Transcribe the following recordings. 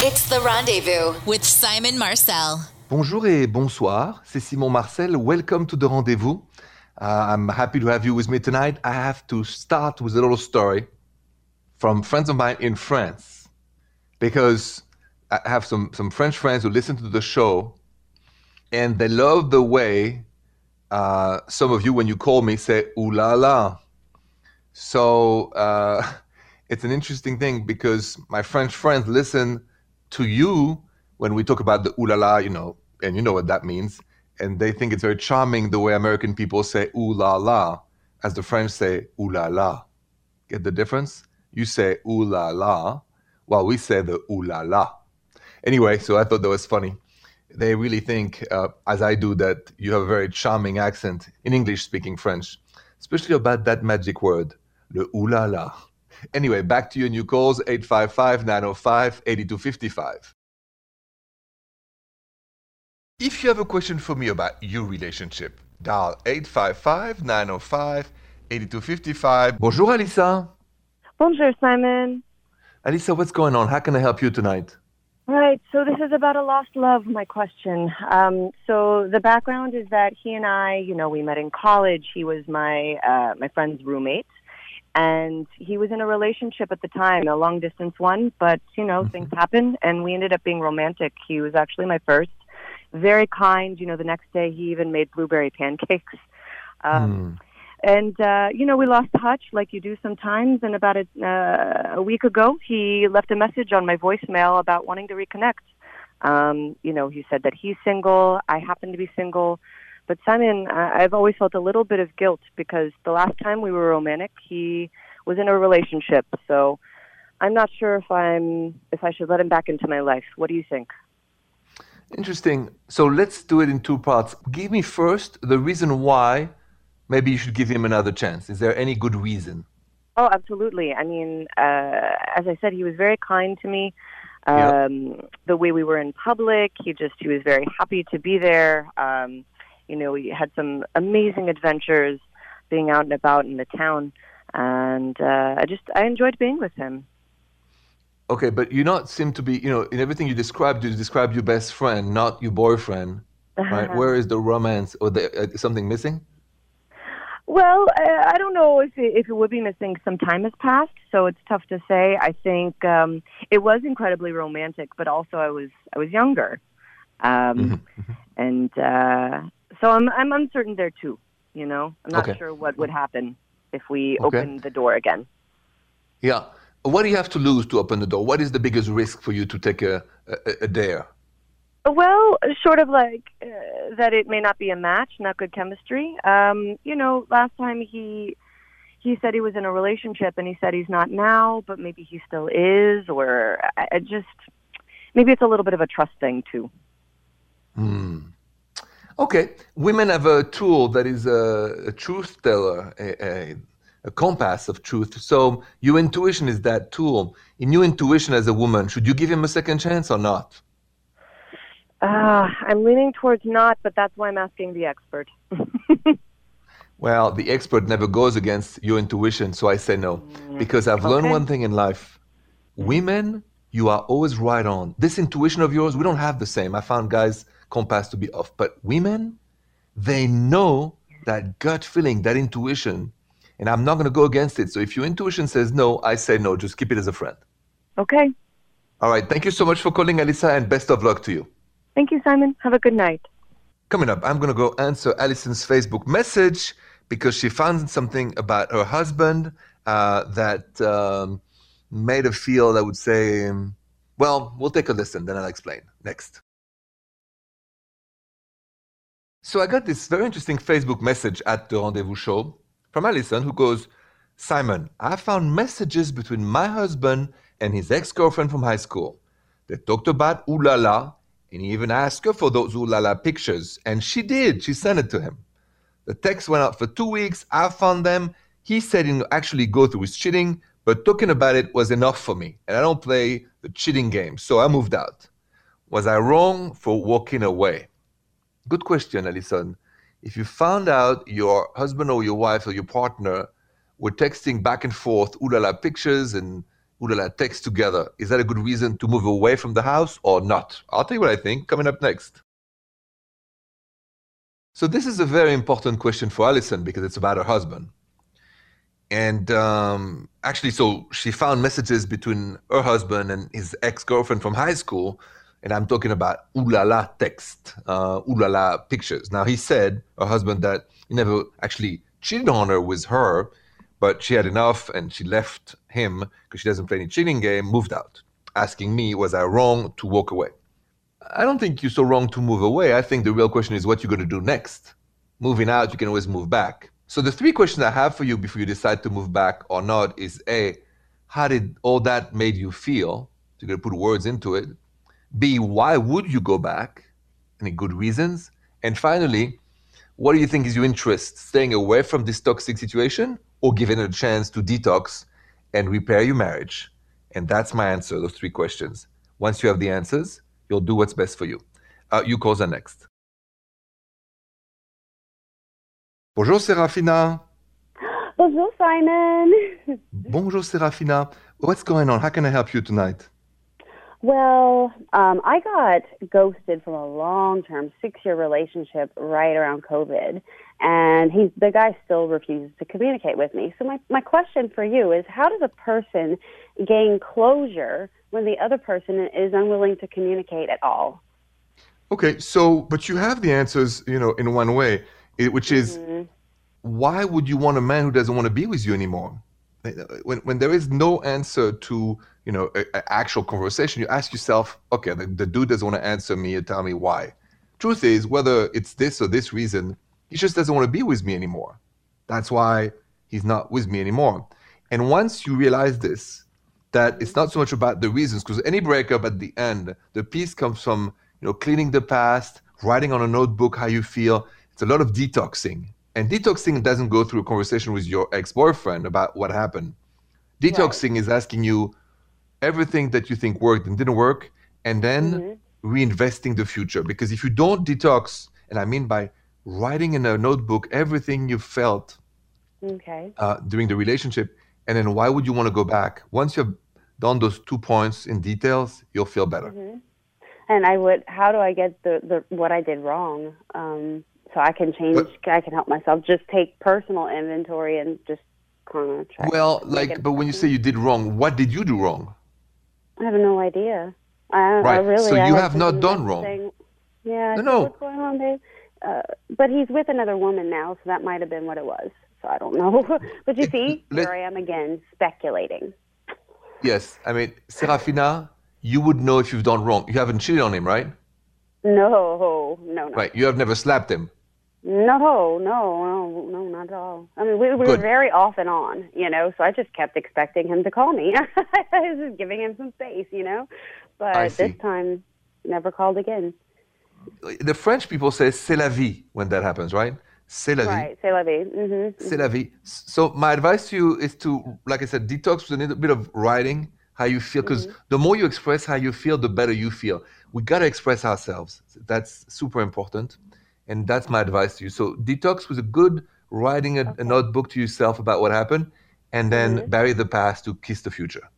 It's the rendezvous with Simon Marcel. Bonjour et bonsoir, c'est Simon Marcel. Welcome to the rendezvous. Uh, I'm happy to have you with me tonight. I have to start with a little story from friends of mine in France because I have some, some French friends who listen to the show and they love the way uh, some of you, when you call me, say ooh la la. So uh, it's an interesting thing because my French friends listen to you when we talk about the ooh la la, you know, and you know what that means. And they think it's very charming the way American people say ooh la la, as the French say ooh la la. Get the difference? You say ooh la la, while we say the ooh la la. Anyway, so I thought that was funny. They really think, uh, as I do, that you have a very charming accent in English speaking French, especially about that magic word, le ooh la la. Anyway, back to your new calls 855 905 8255. If you have a question for me about your relationship, dial 855 905 8255. Bonjour, Alissa. Bonjour, Simon. Alissa, what's going on? How can I help you tonight? Right, so this is about a lost love, my question. Um, so the background is that he and I, you know, we met in college. He was my uh, my friend's roommate, and he was in a relationship at the time, a long distance one. But you know, things happen, and we ended up being romantic. He was actually my first, very kind. You know, the next day he even made blueberry pancakes. Um, And uh, you know, we lost touch, like you do sometimes. And about a, uh, a week ago, he left a message on my voicemail about wanting to reconnect. Um, you know, he said that he's single. I happen to be single. But Simon, I- I've always felt a little bit of guilt because the last time we were romantic, he was in a relationship. So I'm not sure if I'm if I should let him back into my life. What do you think? Interesting. So let's do it in two parts. Give me first the reason why maybe you should give him another chance. Is there any good reason? Oh, absolutely. I mean, uh, as I said, he was very kind to me. Yeah. Um, The way we were in public, he just he was very happy to be there. Um, you know, we had some amazing adventures being out and about in the town, and uh, I just I enjoyed being with him. Okay, but you not seem to be, you know, in everything you described, you described your best friend, not your boyfriend, right? Where is the romance or the, uh, something missing? Well, I, I don't know if it, if it would be missing. Some time has passed, so it's tough to say. I think um, it was incredibly romantic, but also I was I was younger, um, and uh, so I'm I'm uncertain there too. You know, I'm not Okay. sure what would happen if we Okay. opened the door again. Yeah. What do you have to lose to open the door? What is the biggest risk for you to take a, a, a dare? Well, sort of like uh, that it may not be a match, not good chemistry. Um, you know, last time he he said he was in a relationship and he said he's not now, but maybe he still is or I, I just maybe it's a little bit of a trust thing too. Okay, women have a tool that is a, a truth teller, a, a, a compass of truth. So your intuition is that tool. In your intuition as a woman, should you give him a second chance or not? Uh, I'm leaning towards not, but that's why I'm asking the expert. Well, the expert never goes against your intuition, so I say no. Because I've learned one thing in life women, you are always right on. This intuition of yours, we don't have the same. I found guys' compass to be off. But women, they know that gut feeling, that intuition. And I'm not going to go against it. So if your intuition says no, I say no. Just keep it as a friend. okay. All right. Thank you so much for calling, Alisa, and best of luck to you. Thank you, Simon. Have a good night. Coming up, I'm going to go answer Alison's Facebook message because she found something about her husband uh, that um, made her feel, I would say, well, we'll take a listen, then I'll explain. Next. So I got this very interesting Facebook message at the Rendezvous Show from Alison who goes, Simon, I found messages between my husband and his ex girlfriend from high school. They talked about ooh la la, and he even asked her for those ooh la la pictures, and she did. She sent it to him. The text went out for two weeks. I found them. He said he actually go through his cheating, but talking about it was enough for me, and I don't play the cheating game, so I moved out. Was I wrong for walking away? Good question, Alison. If you found out your husband or your wife or your partner were texting back and forth ooh la la pictures and ooh la la text together, is that a good reason to move away from the house or not? I'll tell you what I think coming up next. So, this is a very important question for Alison because it's about her husband. And um, actually, so she found messages between her husband and his ex girlfriend from high school. And I'm talking about ooh la la text, uh, ooh la la pictures. Now, he said, her husband, that he never actually cheated on her with her, but she had enough and she left him because she doesn't play any cheating game, moved out, asking me, was I wrong to walk away? I don't think you're so wrong to move away. I think the real question is what you're going to do next. Moving out, you can always move back. So the three questions I have for you before you decide to move back or not is A, how did all that made you feel? You're going to put words into it. B, why would you go back? Any good reasons? And finally, what do you think is your interest? Staying away from this toxic situation or giving it a chance to detox and repair your marriage? And that's my answer, those three questions. Once you have the answers, you'll do what's best for you. Uh, you calls are next. Bonjour Serafina. Bonjour Simon. Bonjour Serafina. What's going on? How can I help you tonight? Well, um, I got ghosted from a long-term six-year relationship right around COVID, and he, the guy still refuses to communicate with me. So my my question for you is, how does a person gain closure when the other person is unwilling to communicate at all? Okay, so but you have the answers, you know, in one way, which is Mm-hmm. why would you want a man who doesn't want to be with you anymore? When when there is no answer to you know a, a actual conversation, you ask yourself, okay, the, the dude doesn't want to answer me or tell me why. Truth is, whether it's this or this reason, he just doesn't want to be with me anymore. That's why he's not with me anymore. And once you realize this, that it's not so much about the reasons, because any breakup at the end, the peace comes from you know cleaning the past, writing on a notebook how you feel. It's a lot of detoxing. And detoxing doesn't go through a conversation with your ex-boyfriend about what happened. Detoxing is asking you everything that you think worked and didn't work, and then reinvesting the future. Because if you don't detox, and I mean by writing in a notebook everything you felt Okay. uh, during the relationship, and then why would you want to go back? Once you've done those two points in details, you'll feel better. And I would. How do I get the, the what I did wrong? Um, so I can change. But- I can help myself. Just take personal inventory and just kind of try. Well, like, but when you say you did wrong, what did you do wrong? I have no idea. I, I Right, really. so you have not done wrong. thing- Yeah. No, I no. What's going on, babe? Uh, but he's with another woman now, so that might have been what it was. So I don't know. but you It- see, let- here I am again speculating. Yes, I mean, Serafina, you would know if you've done wrong. You haven't cheated on him, right? No, no, no. Right. You have never slapped him. No, no, no, no, not at all. I mean, we, we were very off and on, you know, so I just kept expecting him to call me. I was just giving him some space, you know. But this time, never called again. The French people say c'est la vie when that happens, right? C'est la vie. Right, c'est la vie. Mm-hmm. C'est la vie. So my advice to you is to, like I said, detox with a little bit of writing how you feel, because the more you express how you feel, the better you feel. We gotta express ourselves. That's super important, and that's my advice to you. So detox with a good writing a, a notebook to yourself about what happened, and then bury the past to kiss the future.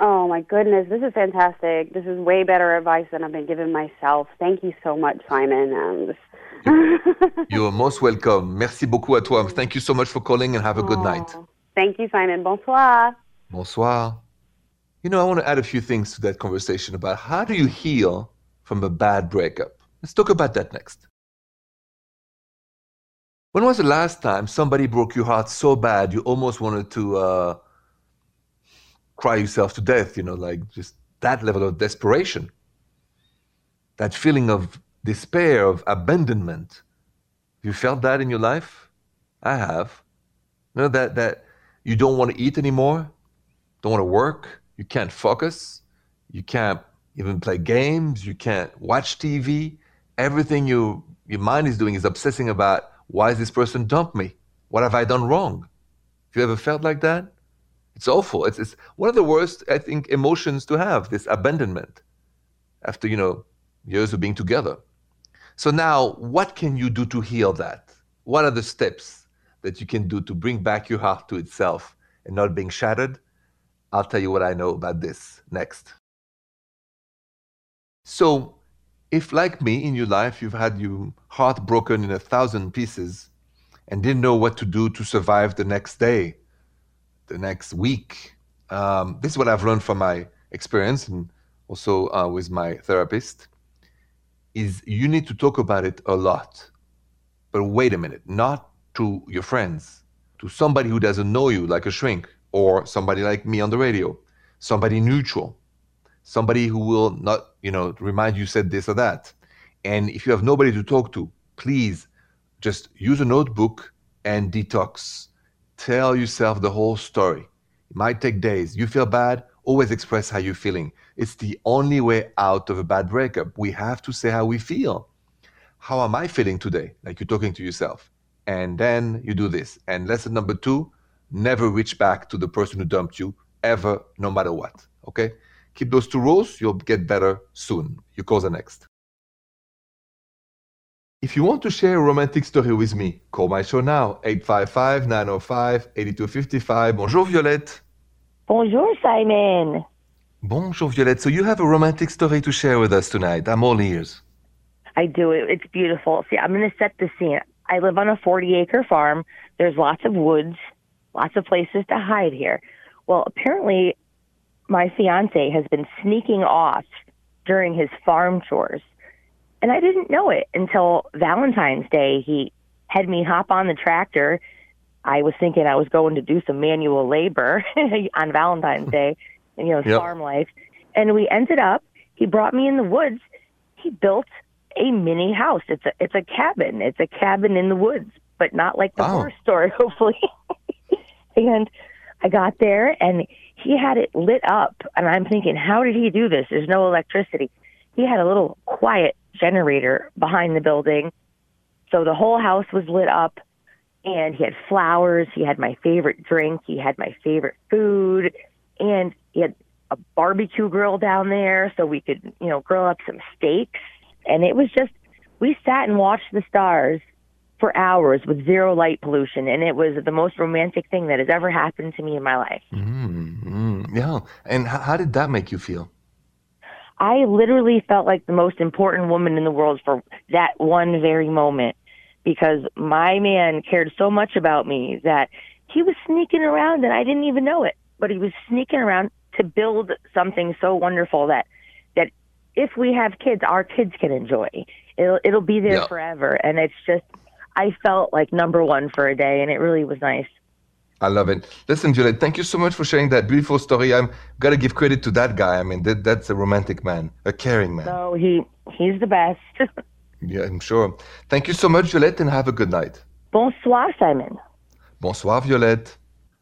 Oh my goodness, this is fantastic. This is way better advice than I've been giving myself. Thank you so much, Simon. Um, this- You're most welcome. Merci beaucoup à toi. Thank you so much for calling, and have a good night. Oh, Thank you, Simon. Bonsoir. Bonsoir. You know, I want to add a few things to that conversation about how do you heal from a bad breakup. Let's talk about that next. When was the last time somebody broke your heart so bad you almost wanted to uh, cry yourself to death? You know, like just that level of desperation, that feeling of despair, of abandonment. You felt that in your life? I have. You know that that you don't want to eat anymore, don't want to work, you can't focus, you can't even play games, you can't watch TV. Everything you your mind is doing is obsessing about why is this person dumped me? What have I done wrong? Have you ever felt like that? It's awful. It's, it's one of the worst, I think, emotions to have, this abandonment after, you know, years of being together. So now, what can you do to heal that? What are the steps that you can do to bring back your heart to itself and not being shattered? I'll tell you what I know about this next. So, if like me in your life you've had your heart broken in a thousand pieces and didn't know what to do to survive the next day, the next week, um, this is what I've learned from my experience and also uh, with my therapist is you need to talk about it a lot. But wait a minute, not to your friends, to somebody who doesn't know you, like a shrink, or somebody like me on the radio, somebody neutral, somebody who will not, you know, remind you said this or that. And if you have nobody to talk to, please just use a notebook and detox. Tell yourself the whole story. It might take days. You feel bad, always express how you're feeling. It's the only way out of a bad breakup. We have to say how we feel. How am I feeling today? Like you're talking to yourself. And then you do this. And lesson number two never reach back to the person who dumped you, ever, no matter what. Okay? Keep those two rules, you'll get better soon. You calls the next. If you want to share a romantic story with me, call my show now, 855 905 8255. Bonjour, Violette. Bonjour, Simon. Bonjour, Violette. So you have a romantic story to share with us tonight. I'm all ears. I do. It's beautiful. See, I'm going to set the scene. I live on a 40 acre farm. There's lots of woods, lots of places to hide here. Well, apparently, my fiance has been sneaking off during his farm chores. And I didn't know it until Valentine's Day. He had me hop on the tractor. I was thinking I was going to do some manual labor on Valentine's Day, you know, Yep. farm life. And we ended up, he brought me in the woods. He built a mini house. It's a it's a cabin. It's a cabin in the woods, but not like the Wow. horror story, hopefully. and I got there and he had it lit up and I'm thinking, how did he do this? There's no electricity. He had a little quiet generator behind the building. So the whole house was lit up and he had flowers, he had my favorite drink, he had my favorite food, and he had a barbecue grill down there so we could, you know, grill up some steaks. And it was just we sat and watched the stars for hours with zero light pollution and it was the most romantic thing that has ever happened to me in my life. Mm, mm, yeah. And h- how did that make you feel? I literally felt like the most important woman in the world for that one very moment because my man cared so much about me that he was sneaking around and I didn't even know it, but he was sneaking around to build something so wonderful that that if we have kids, our kids can enjoy. It'll it'll be there Yeah. forever and it's just I felt like number 1 for a day and it really was nice. I love it. Listen, Juliet, thank you so much for sharing that beautiful story. I'm gotta give credit to that guy. I mean, that, that's a romantic man, a caring man. So he he's the best. Yeah, I'm sure. Thank you so much, Violette, and have a good night. Bonsoir, Simon. Bonsoir, Violette.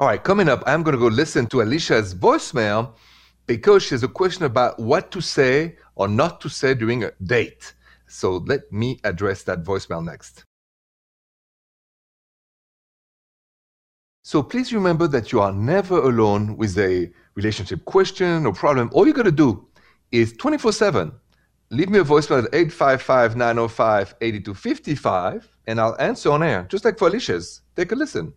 All right, coming up, I'm going to go listen to Alicia's voicemail because she has a question about what to say or not to say during a date. So let me address that voicemail next. So please remember that you are never alone with a relationship question or problem. All you got to do is 24 7. Leave me a voicemail at 855 905 8255 and I'll answer on air, just like for Alicia's. Take a listen.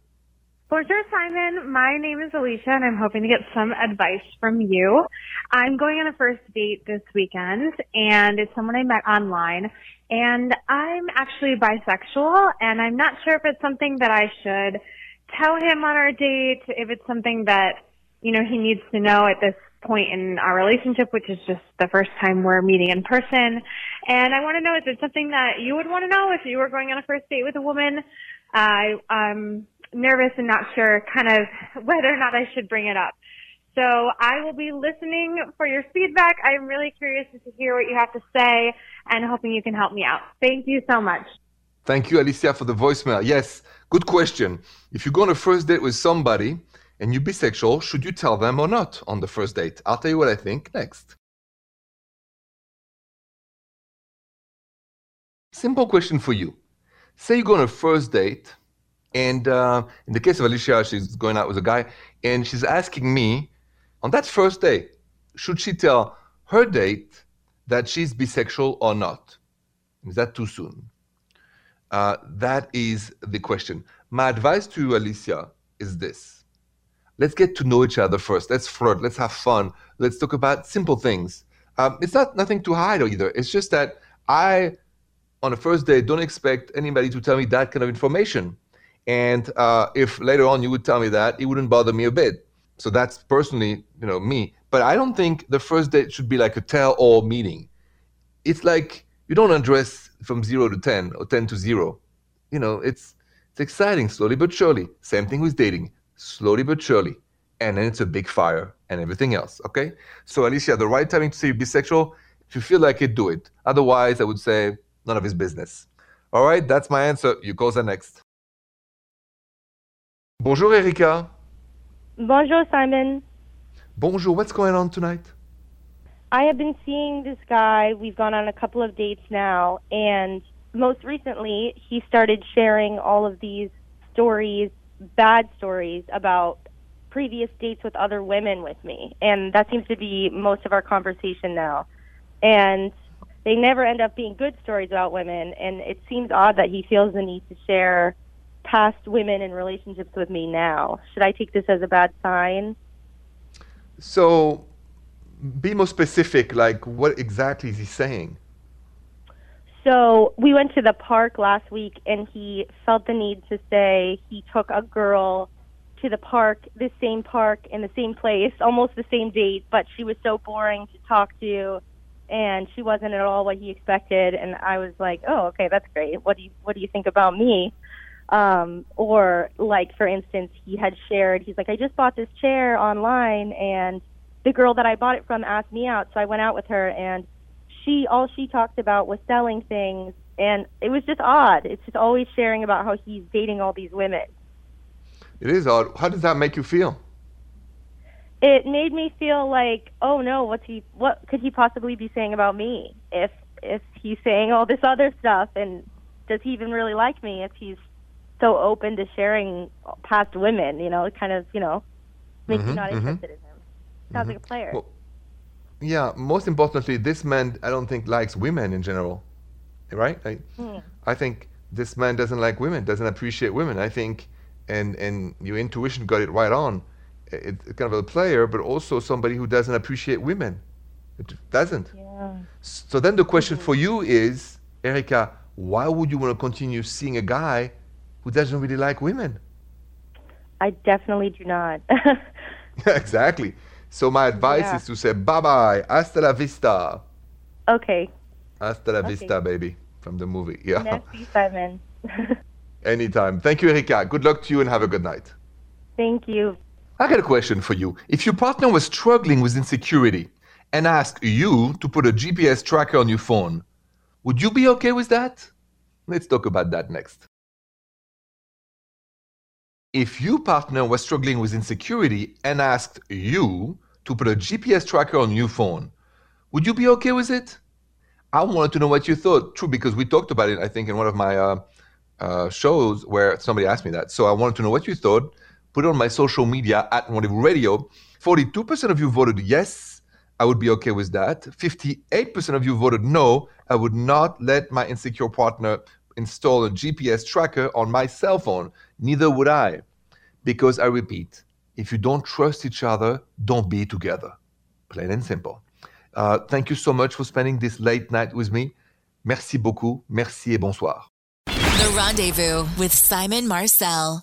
Bonjour, Simon. My name is Alicia, and I'm hoping to get some advice from you. I'm going on a first date this weekend, and it's someone I met online. And I'm actually bisexual, and I'm not sure if it's something that I should tell him on our date, if it's something that, you know, he needs to know at this point in our relationship, which is just the first time we're meeting in person. And I want to know, is it something that you would want to know if you were going on a first date with a woman? I, I'm nervous and not sure kind of whether or not I should bring it up. So I will be listening for your feedback. I'm really curious to hear what you have to say and hoping you can help me out. Thank you so much. Thank you, Alicia, for the voicemail. Yes, good question. If you go on a first date with somebody and you're bisexual, should you tell them or not on the first date? I'll tell you what I think next. Simple question for you. Say you go on a first date, and uh, in the case of Alicia, she's going out with a guy, and she's asking me on that first date, should she tell her date that she's bisexual or not? Is that too soon? Uh, that is the question. My advice to you, Alicia, is this let's get to know each other first. Let's flirt. Let's have fun. Let's talk about simple things. Um, it's not nothing to hide either. It's just that I, on a first date, don't expect anybody to tell me that kind of information. And uh, if later on you would tell me that, it wouldn't bother me a bit. So that's personally, you know, me. But I don't think the first date should be like a tell-all meeting. It's like you don't undress from zero to ten or ten to zero. You know, it's it's exciting slowly but surely. Same thing with dating, slowly but surely, and then it's a big fire and everything else. Okay. So Alicia, the right timing to say you're bisexual. If you feel like it, do it. Otherwise, I would say none of his business. All right, that's my answer. You call the next. Bonjour, Erika. Bonjour, Simon. Bonjour. What's going on tonight? I have been seeing this guy. We've gone on a couple of dates now, and most recently, he started sharing all of these stories, bad stories about previous dates with other women with me. And that seems to be most of our conversation now. And they never end up being good stories about women. And it seems odd that he feels the need to share past women and relationships with me now. Should I take this as a bad sign? So, be more specific. Like, what exactly is he saying? So, we went to the park last week, and he felt the need to say he took a girl to the park, the same park in the same place, almost the same date, but she was so boring to talk to and she wasn't at all what he expected and I was like, "Oh, okay, that's great. What do you what do you think about me?" Um, or like for instance, he had shared, he's like, I just bought this chair online and the girl that I bought it from asked me out, so I went out with her and she all she talked about was selling things and it was just odd. It's just always sharing about how he's dating all these women. It is odd. How does that make you feel? It made me feel like, oh no, what's he what could he possibly be saying about me? If if he's saying all this other stuff and does he even really like me if he's so open to sharing past women. You know, it kind of you know makes mm-hmm, you not mm-hmm. interested in him. Sounds mm-hmm. like a player. Well, yeah. Most importantly, this man I don't think likes women in general, right? I, mm. I think this man doesn't like women, doesn't appreciate women. I think, and and your intuition got it right on. It's kind of a player, but also somebody who doesn't appreciate women. It doesn't. Yeah. So then the question mm-hmm. for you is, Erika, why would you want to continue seeing a guy who doesn't really like women. I definitely do not. exactly. So my advice yeah. is to say bye bye, hasta la vista. Okay. Hasta la okay. vista, baby, from the movie. Yeah. Merci, Simon. Anytime. Thank you, Erika. Good luck to you and have a good night. Thank you. I got a question for you. If your partner was struggling with insecurity and asked you to put a GPS tracker on your phone, would you be okay with that? Let's talk about that next. If your partner was struggling with insecurity and asked you to put a GPS tracker on your phone, would you be okay with it? I wanted to know what you thought. True, because we talked about it, I think, in one of my uh, uh, shows where somebody asked me that. So I wanted to know what you thought. Put it on my social media at Rendezvous Radio. 42% of you voted yes, I would be okay with that. 58% of you voted no, I would not let my insecure partner install a GPS tracker on my cell phone. Neither would I. Because I repeat, if you don't trust each other, don't be together. Plain and simple. Uh, thank you so much for spending this late night with me. Merci beaucoup. Merci et bonsoir. The Rendezvous with Simon Marcel.